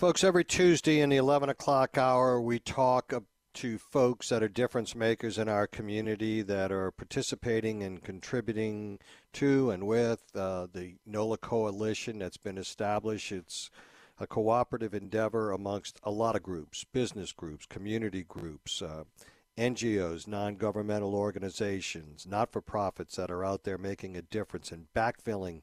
Folks, every Tuesday in the 11 o'clock hour, we talk to folks that are difference makers in our community that are participating and contributing to and with uh, the NOLA Coalition that's been established. It's a cooperative endeavor amongst a lot of groups, business groups, community groups, uh, NGOs, non governmental organizations, not for profits that are out there making a difference and backfilling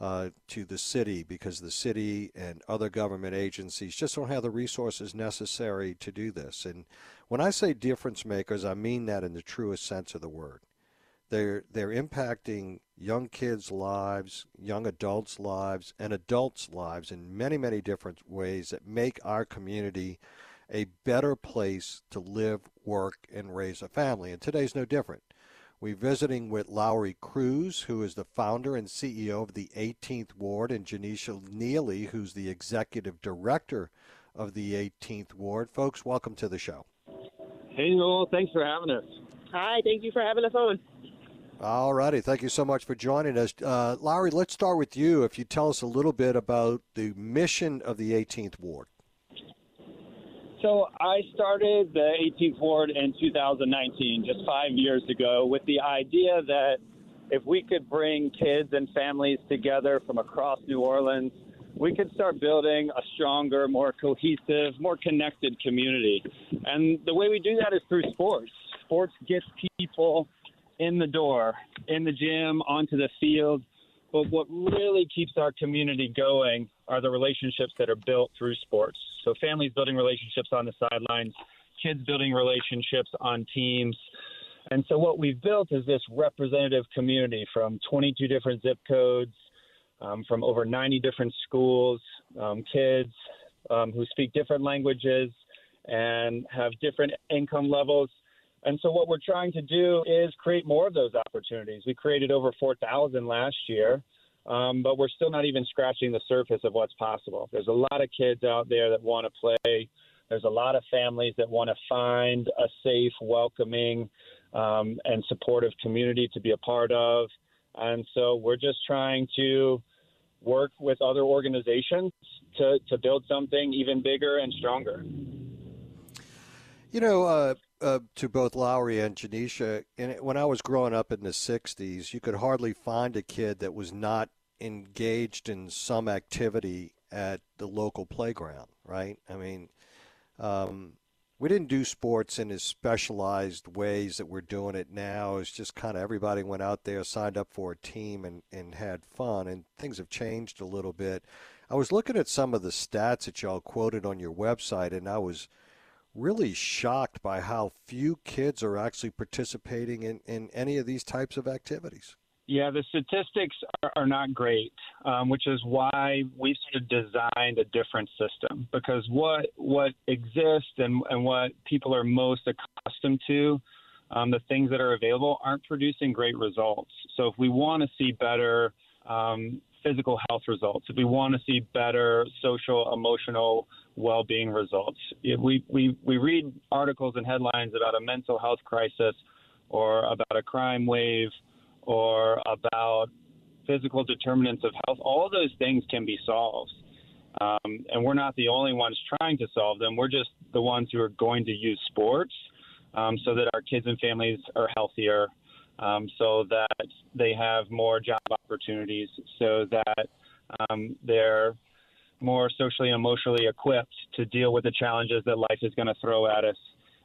uh, to the city because the city and other government agencies just don't have the resources necessary to do this. And when I say difference makers, I mean that in the truest sense of the word. They're they're impacting young kids' lives, young adults' lives, and adults' lives in many many different ways that make our community a better place to live, work, and raise a family. And today's no different. We're visiting with Lowrey Crews, who is the founder and CEO of the 18th Ward, and Janeicia Neely, who's the executive director of the 18th Ward. Folks, welcome to the show. Hey, Newell. Thanks for having us. Hi. Thank you for having us on. All righty. Thank you so much for joining us. Uh, Lowrey, let's start with you. If you tell us a little bit about the mission of the 18th Ward. So I started the 18th Ward in 2019, just five years ago, with the idea that if we could bring kids and families together from across New Orleans, we could start building a stronger, more cohesive, more connected community. And the way we do that is through sports. Sports gets people in the door, in the gym, onto the field. But what really keeps our community going are the relationships that are built through sports. So families building relationships on the sidelines, kids building relationships on teams. And so what we've built is this representative community from 22 different zip codes, um, from over 90 different schools, um, kids um, who speak different languages and have different income levels. And so what we're trying to do is create more of those opportunities. We created over 4,000 last year um, but we're still not even scratching the surface of what's possible. There's a lot of kids out there that want to play. There's a lot of families that want to find a safe, welcoming, um, and supportive community to be a part of. And so we're just trying to work with other organizations to, to build something even bigger and stronger. You know, uh, uh, to both Lowrey and Janeicia, and when I was growing up in the '60s, you could hardly find a kid that was not engaged in some activity at the local playground. Right? I mean, um, we didn't do sports in as specialized ways that we're doing it now. It's just kind of everybody went out there, signed up for a team, and, and had fun. And things have changed a little bit. I was looking at some of the stats that y'all quoted on your website, and I was – really shocked by how few kids are actually participating in, in any of these types of activities. Yeah, the statistics are, are not great, um, which is why we sort of designed a different system. Because what what exists and, and what people are most accustomed to, um, the things that are available, aren't producing great results. So if we want to see better um, physical health results, if we want to see better social, emotional well-being results. We, we, we read articles and headlines about a mental health crisis or about a crime wave or about physical determinants of health. All those things can be solved. Um, and we're not the only ones trying to solve them. We're just the ones who are going to use sports um, so that our kids and families are healthier, um, so that they have more job opportunities, so that um, they're more socially and emotionally equipped to deal with the challenges that life is going to throw at us.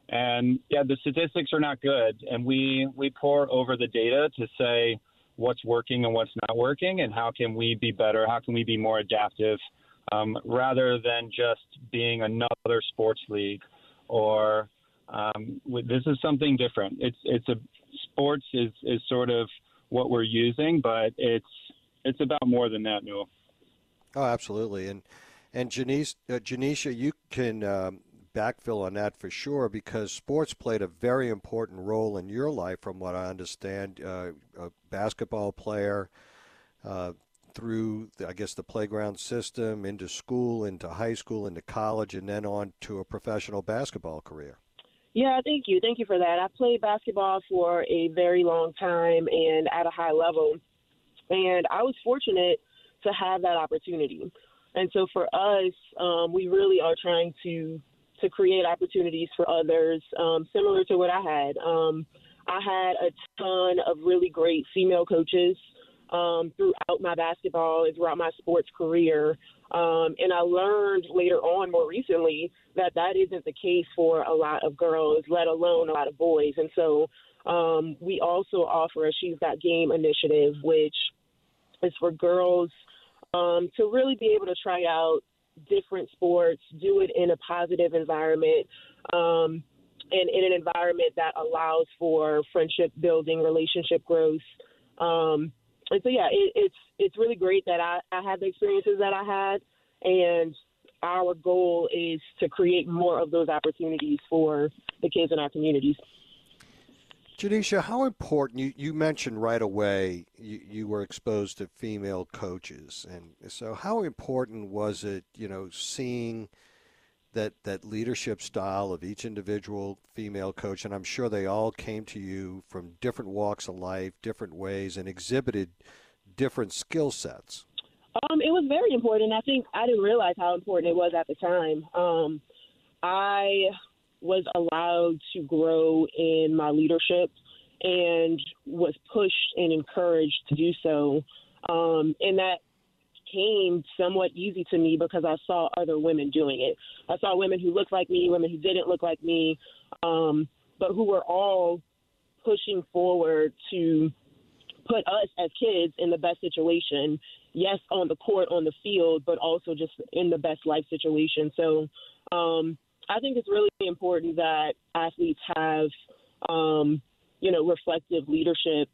And yeah, the statistics are not good, and we we pour over the data to say what's working and what's not working, and how can we be better? How can we be more adaptive, um, rather than just being another sports league, or um, this is something different. It's it's a sports is is sort of what we're using, but it's it's about more than that, Newell. Oh, absolutely. And and Janice, uh, Janeicia, you can um, backfill on that for sure because sports played a very important role in your life, from what I understand. Uh, a basketball player uh, through, the, I guess, the playground system into school, into high school, into college, and then on to a professional basketball career. Yeah, thank you. Thank you for that. I played basketball for a very long time and at a high level. And I was fortunate to have that opportunity. And so for us, um, we really are trying to to create opportunities for others, um, similar to what I had. Um, I had a ton of really great female coaches um, throughout my basketball and throughout my sports career. Um, and I learned later on, more recently, that that isn't the case for a lot of girls, let alone a lot of boys. And so um, we also offer a She's Got Game initiative, which is for girls um, to really be able to try out different sports, do it in a positive environment. Um, and in an environment that allows for friendship building, relationship growth, um, and so yeah, it, it's it's really great that I, I had the experiences that I had, and our goal is to create more of those opportunities for the kids in our communities. Janeicia, how important you, you mentioned right away you, you were exposed to female coaches and so how important was it, you know, seeing that that leadership style of each individual female coach and I'm sure they all came to you from different walks of life, different ways and exhibited different skill sets. Um, it was very important. I think I didn't realize how important it was at the time. Um, I was allowed to grow in my leadership and was pushed and encouraged to do so. Um, and that came somewhat easy to me because I saw other women doing it. I saw women who looked like me, women who didn't look like me, um, but who were all pushing forward to put us as kids in the best situation. Yes, on the court, on the field, but also just in the best life situation. So um, I think it's really important that athletes have, um, you know, reflective leadership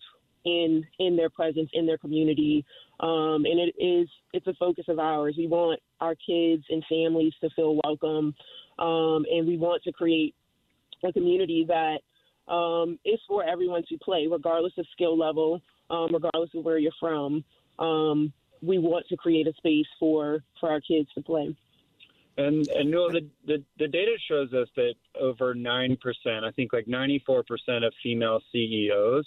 in in their presence in their community. Um, and it is it's a focus of ours. We want our kids and families to feel welcome, um, and we want to create a community that um, is for everyone to play, regardless of skill level, um, regardless of where you're from. Um, we want to create a space for for our kids to play. And and Newell, the, the the data shows us that over nine percent, I think like ninety four percent of female CEOs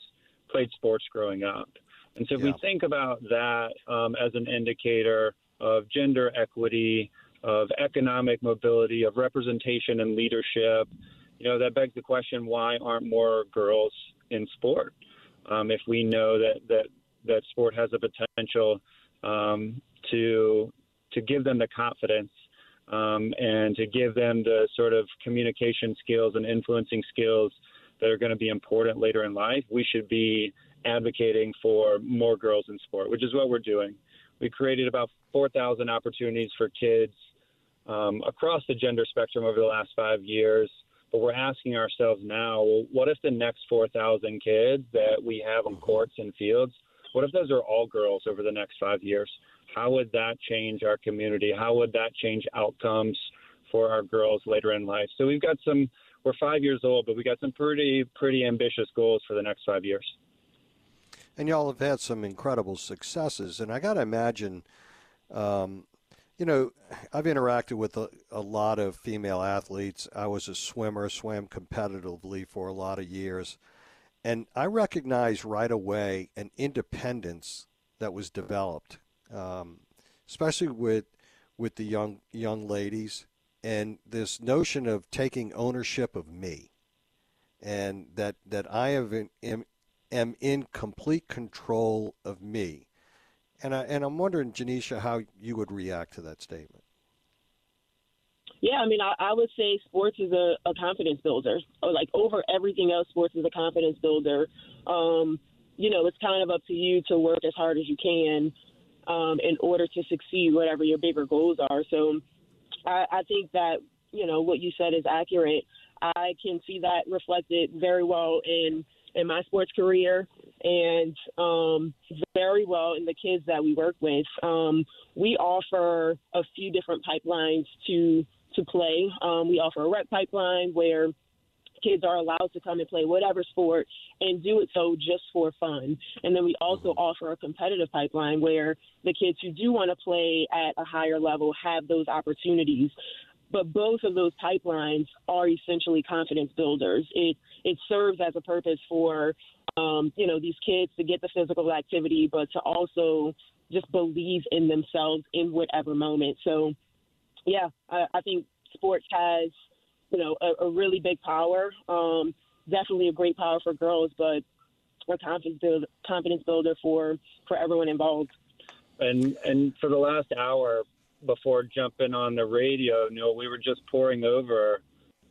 played sports growing up. And so if yeah. we think about that um, as an indicator of gender equity, of economic mobility, of representation and leadership, you know, that begs the question: Why aren't more girls in sport? Um, if we know that that that sport has the potential um, to to give them the confidence um, and to give them the sort of communication skills and influencing skills that are going to be important later in life, we should be advocating for more girls in sport, which is what we're doing. We created about 4,000 opportunities for kids um, across the gender spectrum over the last five years. But we're asking ourselves now, well, what if the next 4,000 kids that we have on courts and fields, what if those are all girls over the next five years? How would that change our community? How would that change outcomes for our girls later in life? So we've got some we're five years old, but we got some pretty pretty ambitious goals for the next five years. And y'all have had some incredible successes, and I got to imagine, um, you know, I've interacted with a, a, lot of female athletes. I was a swimmer, swam competitively for a lot of years, and I recognized right away an independence that was developed, um, especially with with the young young ladies and this notion of taking ownership of me and that that I have am, am in complete control of me. And I and I'm wondering, Janeicia, how you would react to that statement. Yeah, I mean, I, I would say sports is a, a confidence builder. Like over everything else, sports is a confidence builder. Um, you know, it's kind of up to you to work as hard as you can um, in order to succeed, whatever your bigger goals are. So I, I think that you know what you said is accurate. I can see that reflected very well in in my sports career and um, very well in the kids that we work with. Um, we offer a few different pipelines to to play. Um, we offer a rec pipeline where kids are allowed to come and play whatever sport and do it so just for fun. And then we also mm-hmm. offer a competitive pipeline where the kids who do want to play at a higher level have those opportunities. But both of those pipelines are essentially confidence builders. It it serves as a purpose for um, you know these kids to get the physical activity, but to also just believe in themselves in whatever moment. So, yeah, I, I think sports has, you know, a, a really big power. Um, definitely a great power for girls, but a confidence builder, confidence builder for for everyone involved. And and for the last hour before jumping on the radio, you know, we were just pouring over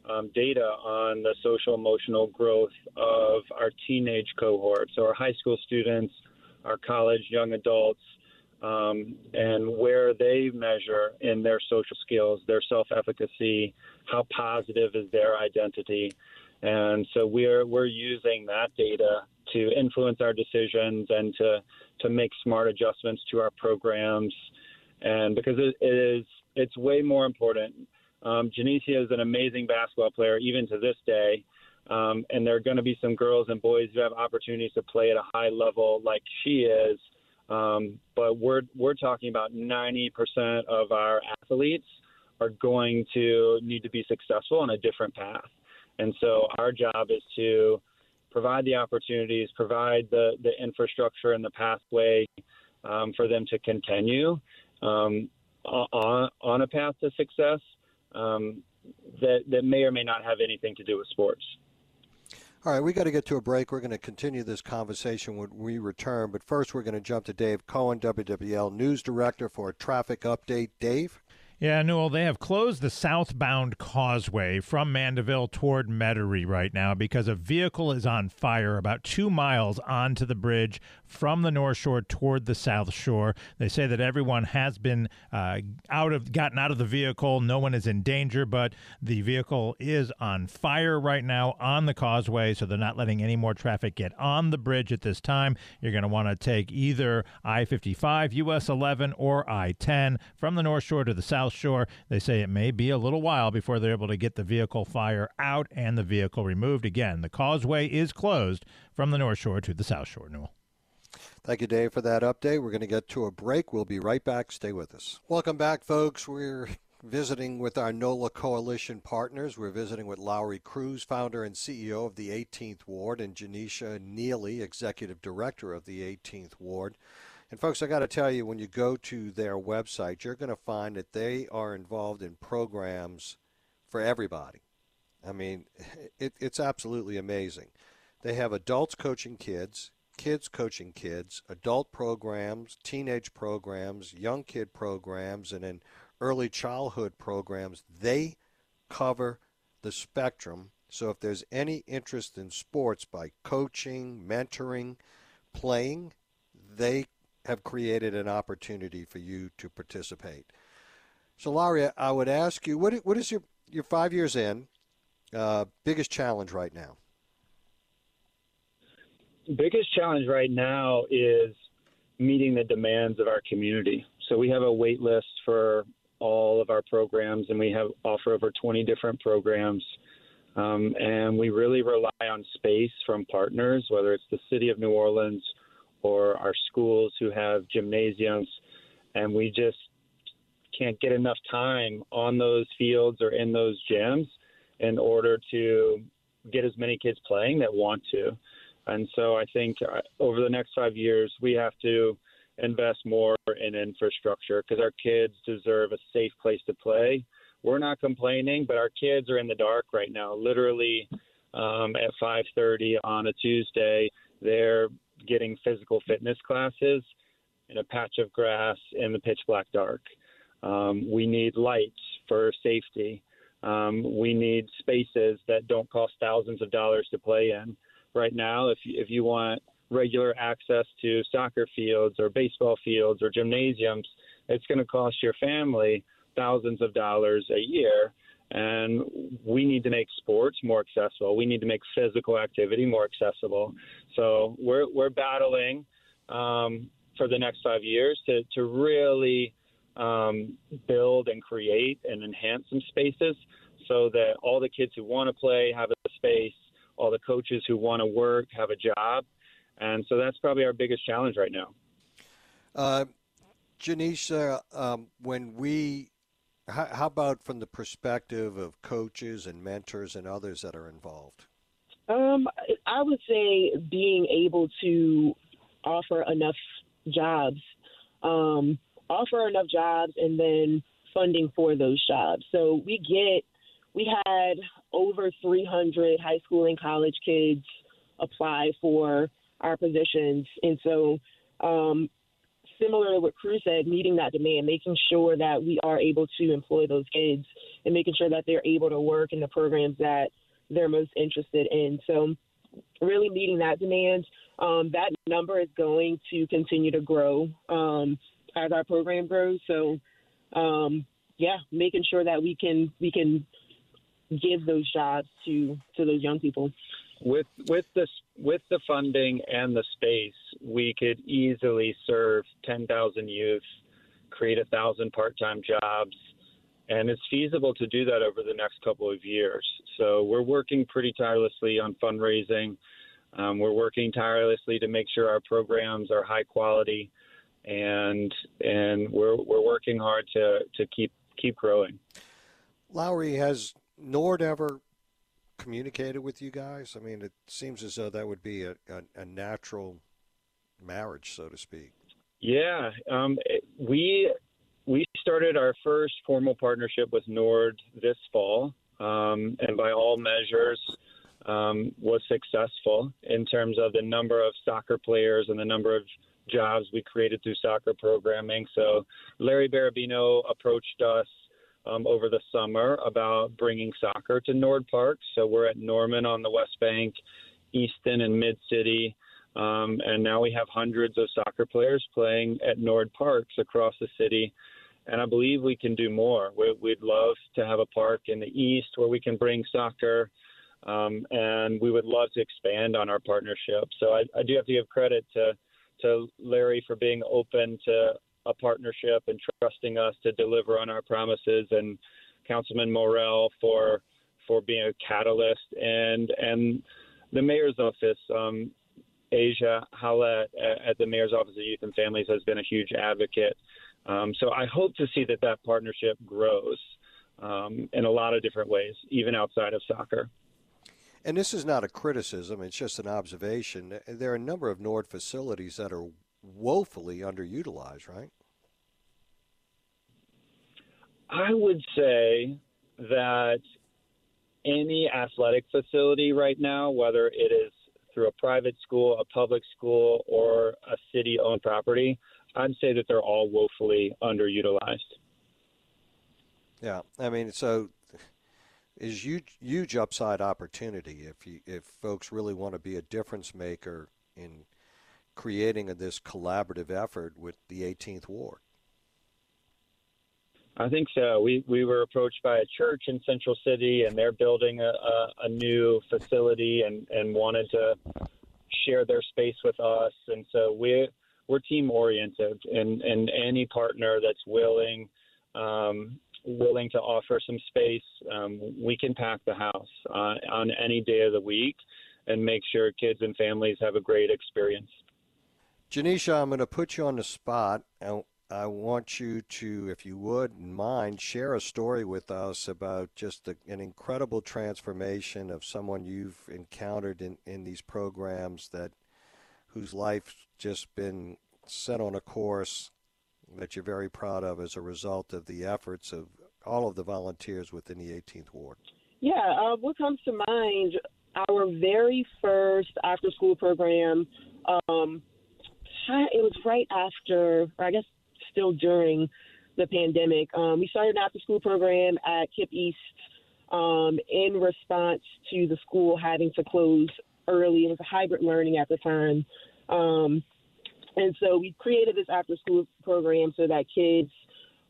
um, data on the social emotional growth of our teenage cohort, so our high school students, our college young adults, um, and where they measure in their social skills, their self efficacy, how positive is their identity. And so we're we're using that data to influence our decisions and to to make smart adjustments to our programs. And because it is it's way more important. Um, is an amazing basketball player, even to this day. Um, and there are going to be some girls and boys who have opportunities to play at a high level like she is. Um, but we're we're talking about 90% of our athletes are going to need to be successful on a different path. And so our job is to provide the opportunities, provide the, the infrastructure and the pathway um, for them to continue um, on, on a path to success um, that, that may or may not have anything to do with sports. All right, we got to get to a break. We're going to continue this conversation when we return, but first we're going to jump to Dave Cohen, WWL News Director, for a traffic update. Dave? Yeah, Newell, they have closed the southbound causeway from Mandeville toward Metairie right now because a vehicle is on fire about two miles onto the bridge from the North Shore toward the South Shore. They say that everyone has been uh, out of gotten out of the vehicle. No one is in danger, but the vehicle is on fire right now on the causeway, so they're not letting any more traffic get on the bridge at this time. You're going to want to take either I-55, US 11, or I-10 from the North Shore to the South South Shore. They say it may be a little while before they're able to get the vehicle fire out and the vehicle removed. Again, the causeway is closed from the North Shore to the South Shore, Newell. Thank you, Dave, for that update. We're going to get to a break. We'll be right back. Stay with us. Welcome back, folks. We're visiting with our NOLA Coalition partners. We're visiting with Lowrey Crews, founder and CEO of the 18th Ward, and Janeicia Neely, executive director of the 18th Ward. And folks, I got to tell you, when you go to their website, you're going to find that they are involved in programs for everybody. I mean, it, it's absolutely amazing. They have adults coaching kids, kids coaching kids, adult programs, teenage programs, young kid programs, and then early childhood programs. They cover the spectrum. So if there's any interest in sports by coaching, mentoring, playing, they have created an opportunity for you to participate. So, Lowrey, I would ask you, what, what is your, your five years in, uh, biggest challenge right now? Biggest challenge right now is meeting the demands of our community. So we have a wait list for all of our programs, and we have offer over 20 different programs. Um, and we really rely on space from partners, whether it's the city of New Orleans or our schools who have gymnasiums, and we just can't get enough time on those fields or in those gyms in order to get as many kids playing that want to. And so I think uh, over the next five years, we have to invest more in infrastructure because our kids deserve a safe place to play. We're not complaining, but our kids are in the dark right now. Literally um, at 5:30 on a Tuesday, they're getting physical fitness classes in a patch of grass in the pitch black dark. Um, we need lights for safety. Um, we need spaces that don't cost thousands of dollars to play in. Right now, if you, if you want regular access to soccer fields or baseball fields or gymnasiums, it's going to cost your family thousands of dollars a year. And we need to make sports more accessible. We need to make physical activity more accessible. So we're we're battling um, for the next five years to to really um, build and create and enhance some spaces so that all the kids who want to play have a space, all the coaches who want to work have a job, and so that's probably our biggest challenge right now. Uh, Janeicia, um, when we how, how about from the perspective of coaches and mentors and others that are involved? Um, I would say being able to offer enough jobs um, offer enough jobs and then funding for those jobs. So we get we had over 300 high school and college kids apply for our positions, and so um, similar to what Crew said, meeting that demand, making sure that we are able to employ those kids and making sure that they're able to work in the programs that they're most interested in. So, really meeting that demand. Um, that number is going to continue to grow um, as our program grows. So, um, yeah, making sure that we can we can give those jobs to to those young people with with this with the funding and the space, we could easily serve 10,000 youth, create a thousand part-time jobs, and it's feasible to do that over the next couple of years. So we're working pretty tirelessly on fundraising. Um, we're working tirelessly to make sure our programs are high quality, and and we're we're working hard to to keep keep growing. Lowrey has Nord ever communicated with you guys? I mean, it seems as though that would be a, a, a natural marriage, so to speak. Yeah, um, we we started our first formal partnership with Nord this fall, um, and by all measures, um, was successful in terms of the number of soccer players and the number of jobs we created through soccer programming. So Larry Barabino approached us um, over the summer about bringing soccer to Nord Park. So we're at Norman on the West Bank, Easton, and Mid City. Um, and now we have hundreds of soccer players playing at Nord Parks across the city. And I believe we can do more. We, would love to have a park in the east where we can bring soccer. Um, and we would love to expand on our partnership. So I, I do have to give credit to to Larry for being open to a partnership and trusting us to deliver on our promises, and Councilman Morrell for for being a catalyst, and and the mayor's office. Um, Asia Howlett at the Mayor's Office of Youth and Families has been a huge advocate. Um, so I hope to see that that partnership grows um, in a lot of different ways, even outside of soccer. And this is not a criticism, it's just an observation. There are a number of Nord facilities that are woefully underutilized, right? I would say that any athletic facility right now, whether it is through a private school, a public school, or a city owned property, I'd say that they're all woefully underutilized. Yeah, I mean, so is huge, huge upside opportunity if you, if folks really want to be a difference maker in creating this collaborative effort with the 18th Ward. I think so. We we were approached by a church in Central City, and they're building a, a, a new facility and and wanted to share their space with us. And so we we're team oriented, and and any partner that's willing. Um, willing to offer some space, um, we can pack the house uh, on any day of the week and make sure kids and families have a great experience. Janeicia, I'm going to put you on the spot. I want you to, if you would mind, share a story with us about just the, an incredible transformation of someone you've encountered in, in these programs that whose life's just been set on a course that you're very proud of as a result of the efforts of all of the volunteers within the 18th Ward. Yeah, uh, what comes to mind, our very first after school program, um, it was right after, or I guess still during the pandemic. Um, we started an after school program at KIPP East um, in response to the school having to close early. It was a hybrid learning at the time. Um, and so we created this after school program so that kids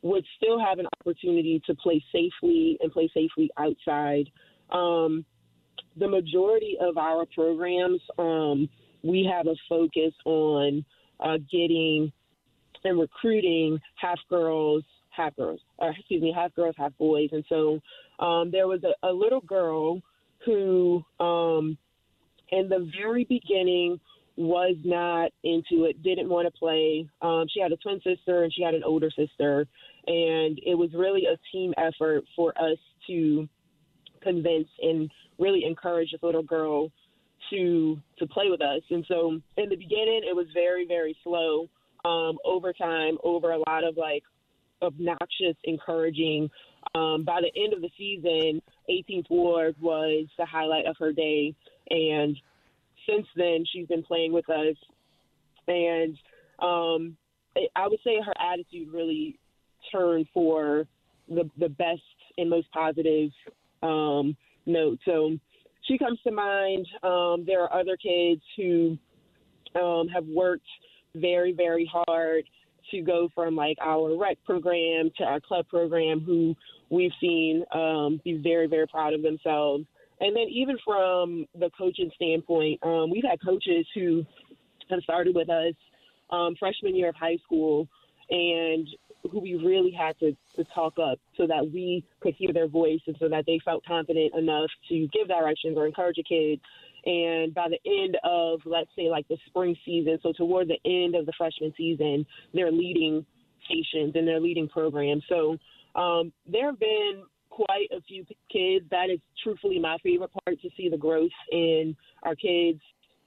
would still have an opportunity to play safely and play safely outside. Um, the majority of our programs, um, we have a focus on uh, getting and recruiting half girls, half girls, or excuse me, half girls, half boys. And so um, there was a, a little girl who, um, in the very beginning, was not into it, didn't want to play. Um, she had a twin sister and she had an older sister. And it was really a team effort for us to convince and really encourage this little girl to to play with us. And so in the beginning, it was very very slow. Um, overtime over a lot of like obnoxious encouraging. Um, by the end of the season, 18th Ward was the highlight of her day, and since then she's been playing with us, and um, I would say her attitude really turned for the the best and most positive um, note. So she comes to mind. Um, there are other kids who um, have worked very, very hard to go from like our rec program to our club program who we've seen um, be very, very proud of themselves. And then even from the coaching standpoint, um, we've had coaches who have started with us um, freshman year of high school and who we really had to, to talk up so that we could hear their voice and so that they felt confident enough to give directions or encourage a kid. And by the end of, let's say, like the spring season, so toward the end of the freshman season, they're leading stations and they're leading programs. So um, there have been quite a few kids. That is truthfully my favorite part to see the growth in our kids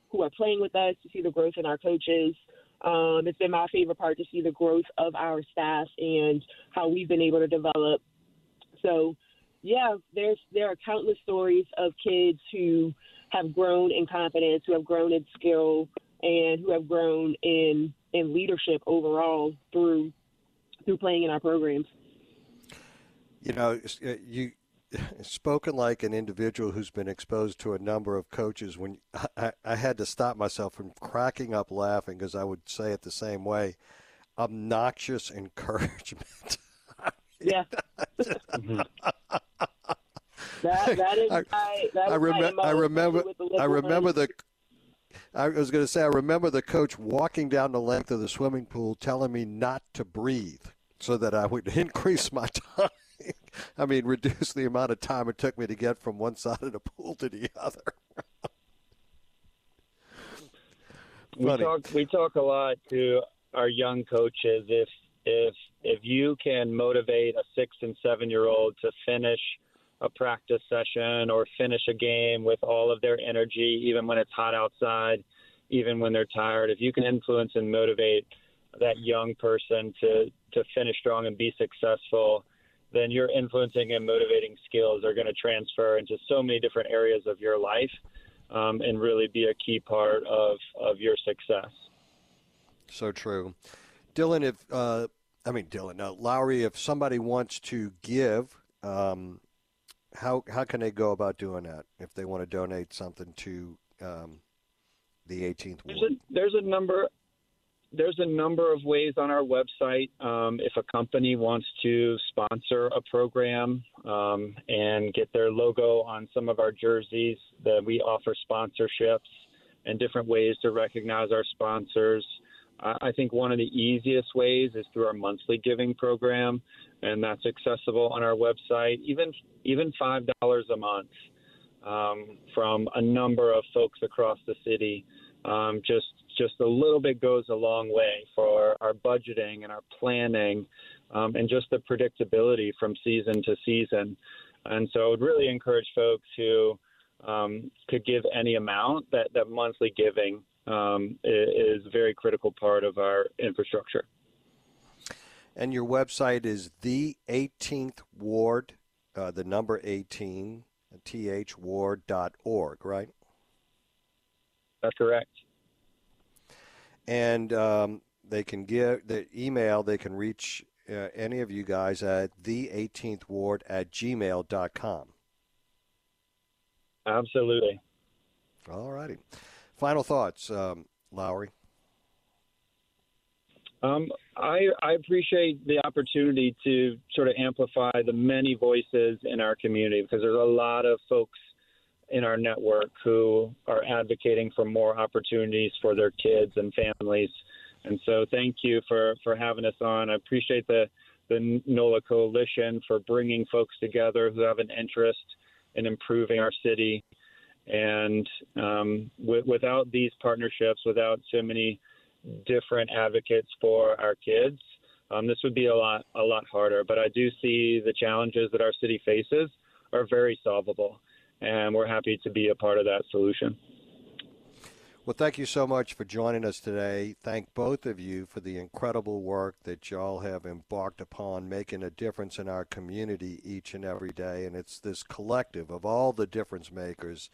who are playing with us, to see the growth in our coaches. Um, it's been my favorite part to see the growth of our staff and how we've been able to develop. So, yeah, there's there are countless stories of kids who have grown in confidence, who have grown in skill, and who have grown in in leadership overall through through playing in our programs. You know, uh, you spoken like an individual who's been exposed to a number of coaches. When I, I had to stop myself from cracking up laughing because I would say it the same way. Obnoxious encouragement. yeah. that, that is I, my, that I, rem- I remember. I remember the. I was going to say I remember the coach walking down the length of the swimming pool, telling me not to breathe so that I would increase my time. I mean, reduce the amount of time it took me to get from one side of the pool to the other. we talk we talk a lot to our young coaches. If if if you can motivate a six and seven year old to finish a practice session or finish a game with all of their energy, even when it's hot outside, even when they're tired, if you can influence and motivate that young person to to finish strong and be successful, then your influencing and motivating skills are going to transfer into so many different areas of your life um, and really be a key part of, of your success. So true. Dylan, if, uh, I mean, Dylan, no, Lowrey, if somebody wants to give, um, how, how can they go about doing that if they want to donate something to um, the 18th Ward? There's a, there's a number there's a number of ways on our website. Um, if a company wants to sponsor a program um, and get their logo on some of our jerseys, that we offer sponsorships and different ways to recognize our sponsors. I think one of the easiest ways is through our monthly giving program, and that's accessible on our website. Even even five dollars a month um, from a number of folks across the city. Um, just just a little bit goes a long way for our budgeting and our planning um, and just the predictability from season to season. And so I would really encourage folks who um, could give any amount that, that monthly giving um, is, a very critical part of our infrastructure. And your website is the 18th Ward, uh, the number 18, thward.org, right? That's correct and um, they can give the email. They can reach uh, any of you guys at the 18th Ward at gmail.com. Absolutely. All righty. Final thoughts, um, Lowrey. Um, I, I, appreciate the opportunity to sort of amplify the many voices in our community because there's a lot of folks in our network who are advocating for more opportunities for their kids and families. And so, thank you for, for having us on. I appreciate the, the NOLA Coalition for bringing folks together who have an interest in improving our city. And um, w- without these partnerships, without so many different advocates for our kids, um, this would be a lot a lot harder. But I do see the challenges that our city faces are very solvable and we're happy to be a part of that solution. Well, thank you so much for joining us today. Thank both of you for the incredible work that y'all have embarked upon, making a difference in our community each and every day. And it's this collective of all the difference makers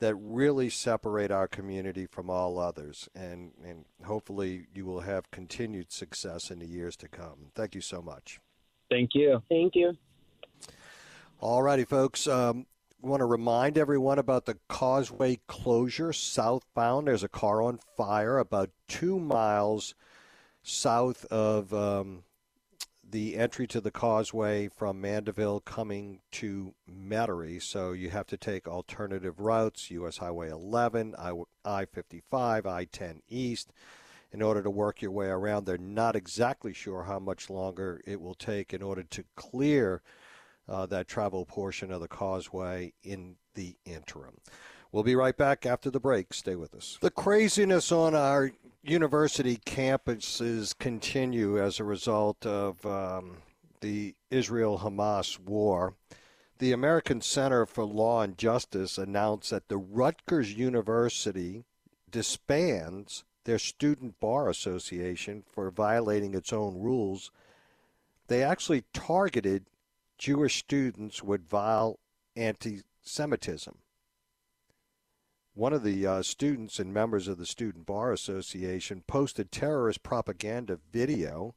that really separate our community from all others. And, and hopefully you will have continued success in the years to come. Thank you so much. Thank you. Thank you. All righty, folks. Um, want to remind everyone about the causeway closure southbound. There's a car on fire about two miles south of um, the entry to the causeway from Mandeville coming to Metairie. So you have to take alternative routes US Highway 11, I 55, I 10 East in order to work your way around. They're not exactly sure how much longer it will take in order to clear uh, that travel portion of the causeway in the interim. We'll be right back after the break. Stay with us. The craziness on our university campuses continue as a result of um, the Israel Hamas war. The American Center for Law and Justice announced that the Rutgers University disbands their student bar association for violating its own rules. They actually targeted Jewish students with vile anti Semitism. One of the uh, students and members of the Student Bar Association posted terrorist propaganda video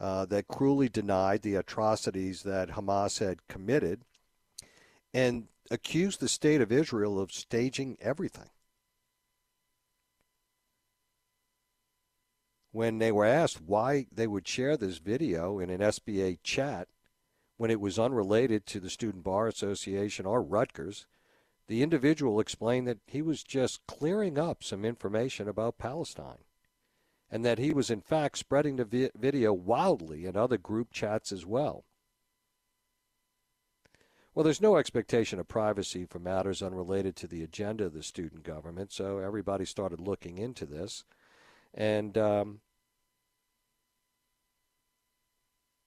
uh, that cruelly denied the atrocities that Hamas had committed and accused the state of Israel of staging everything. When they were asked why they would share this video in an SBA chat, when it was unrelated to the Student Bar Association or Rutgers, the individual explained that he was just clearing up some information about Palestine and that he was in fact spreading the vi- video wildly in other group chats as well. Well, there's no expectation of privacy for matters unrelated to the agenda of the student government, so everybody started looking into this. And um,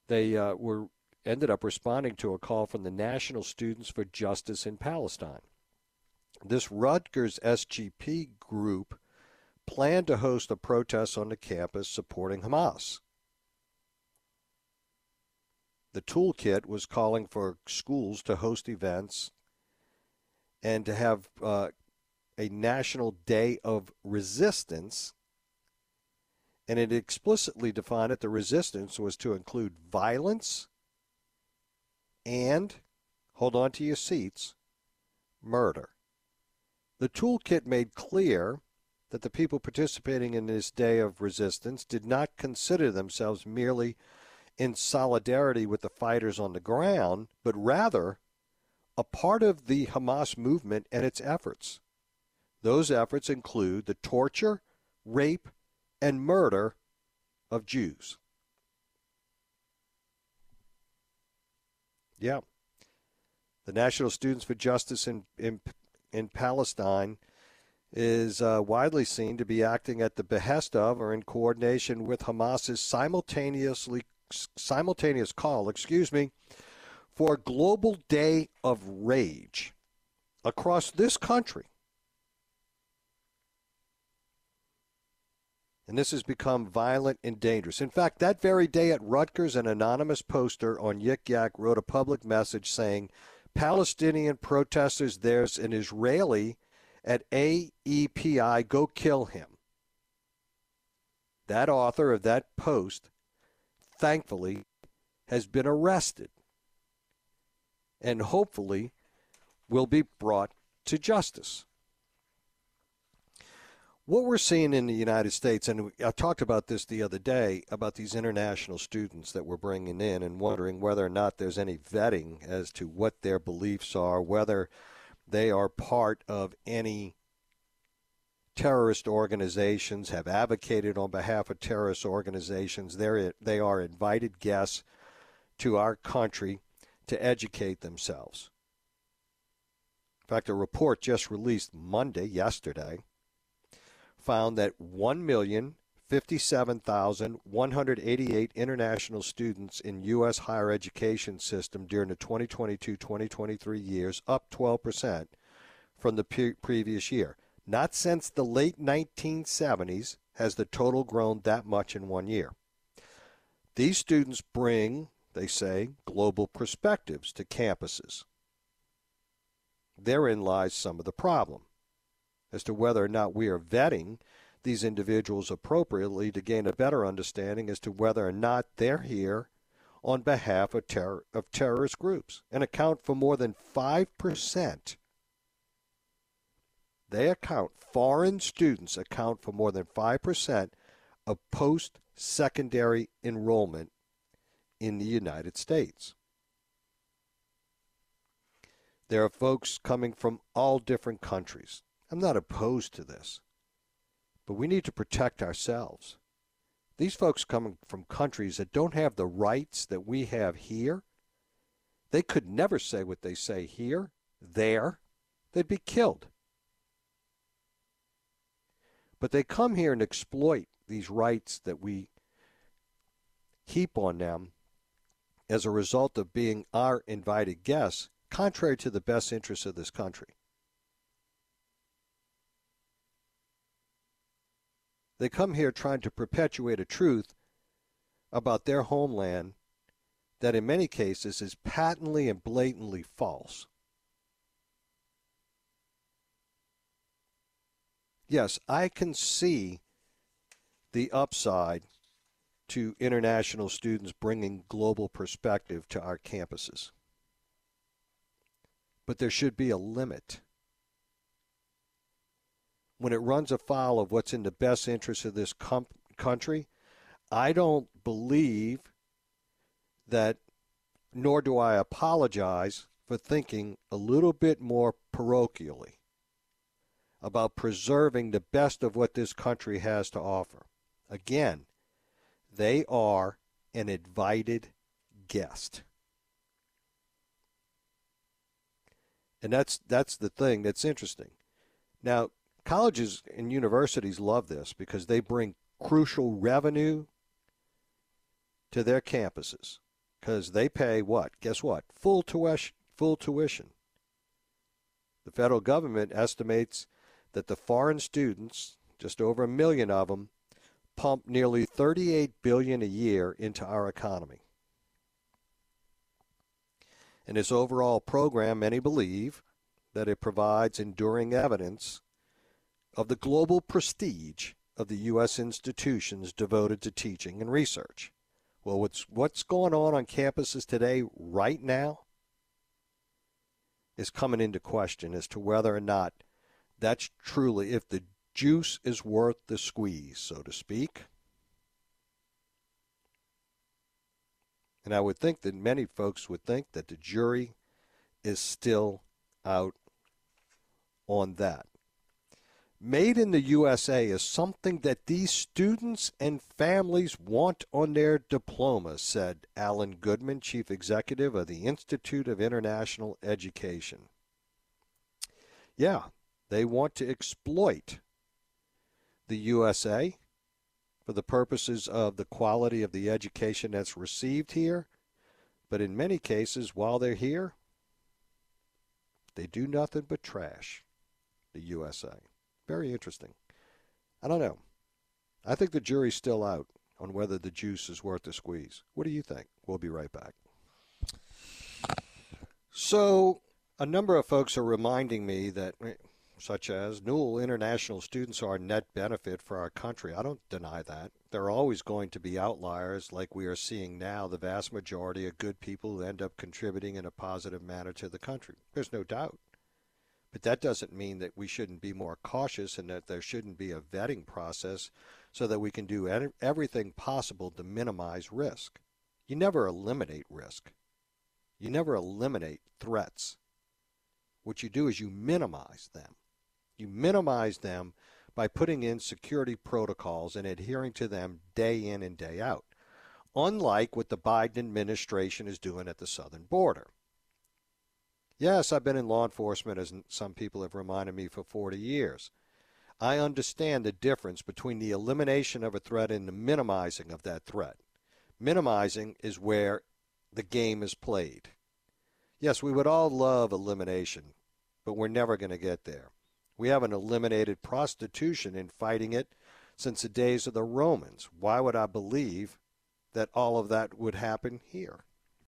they uh, were ended up responding to a call from the National Students for Justice in Palestine. This Rutgers SJP group planned to host a protest on the campus supporting Hamas. The toolkit was calling for schools to host events and to have uh, a national day of resistance. And it explicitly defined that the resistance was to include violence, and, hold on to your seats, murder. The toolkit made clear that the people participating in this day of resistance did not consider themselves merely in solidarity with the fighters on the ground, but rather a part of the Hamas movement and its efforts. Those efforts include the torture, rape, and murder of Jews. Yeah. The National Students for Justice in, in, in Palestine is uh, widely seen to be acting at the behest of or in coordination with Hamas's simultaneously simultaneous call, excuse me, for a global day of rage across this country and this has become violent and dangerous. In fact, that very day at Rutgers, an anonymous poster on Yik Yak wrote a public message saying, Palestinian protesters, there's an Israeli at AEPI, go kill him. That author of that post, thankfully, has been arrested and hopefully will be brought to justice what we're seeing in the United States, and I talked about this the other day about these international students that we're bringing in and wondering whether or not there's any vetting as to what their beliefs are, whether they are part of any terrorist organizations, have advocated on behalf of terrorist organizations. They're, they are invited guests to our country to educate themselves. In fact, a report just released Monday, yesterday, found that 1,057,188 international students in U.S. higher education system during the 2022-2023 years, up 12% from the pre- previous year. Not since the late 1970s has the total grown that much in one year. These students bring, they say, global perspectives to campuses. Therein lies some of the problem as to whether or not we are vetting these individuals appropriately to gain a better understanding as to whether or not they're here on behalf of, terror, of terrorist groups and account for more than 5%. They account, foreign students account for more than 5% of post secondary enrollment in the United States. There are folks coming from all different countries. I'm not opposed to this, but we need to protect ourselves. These folks coming from countries that don't have the rights that we have here, they could never say what they say here, there. They'd be killed. But they come here and exploit these rights that we heap on them as a result of being our invited guests, contrary to the best interests of this country. They come here trying to perpetuate a truth about their homeland that in many cases is patently and blatantly false. Yes, I can see the upside to international students bringing global perspective to our campuses. But there should be a limit when it runs afoul of what's in the best interest of this com- country, I don't believe that, nor do I apologize for thinking a little bit more parochially about preserving the best of what this country has to offer. Again, they are an invited guest. And that's that's the thing that's interesting. Now, colleges and universities love this because they bring crucial revenue to their campuses because they pay what? Guess what? Full tuition. Full tuition. The federal government estimates that the foreign students, just over a million of them, pump nearly 38 billion a year into our economy. In this overall program, many believe that it provides enduring evidence of the global prestige of the U.S. institutions devoted to teaching and research. Well, what's, what's going on on campuses today, right now, is coming into question as to whether or not that's truly, if the juice is worth the squeeze, so to speak. And I would think that many folks would think that the jury is still out on that. Made in the USA is something that these students and families want on their diploma, said Allan Goodman, Chief Executive of the Institute of International Education. Yeah, they want to exploit the USA for the purposes of the quality of the education that's received here. But in many cases, while they're here, they do nothing but trash the USA. Very interesting. I don't know. I think the jury's still out on whether the juice is worth the squeeze. What do you think? We'll be right back. So, a number of folks are reminding me that, eh, such as Newell international students are a net benefit for our country. I don't deny that. There are always going to be outliers like we are seeing now. The vast majority of good people who end up contributing in a positive manner to the country. There's no doubt. But that doesn't mean that we shouldn't be more cautious and that there shouldn't be a vetting process so that we can do everything possible to minimize risk. You never eliminate risk. You never eliminate threats. What you do is you minimize them. You minimize them by putting in security protocols and adhering to them day in and day out, unlike what the Biden administration is doing at the southern border. Yes, I've been in law enforcement, as some people have reminded me, for 40 years. I understand the difference between the elimination of a threat and the minimizing of that threat. Minimizing is where the game is played. Yes, we would all love elimination, but we're never going to get there. We haven't eliminated prostitution in fighting it since the days of the Romans. Why would I believe that all of that would happen here?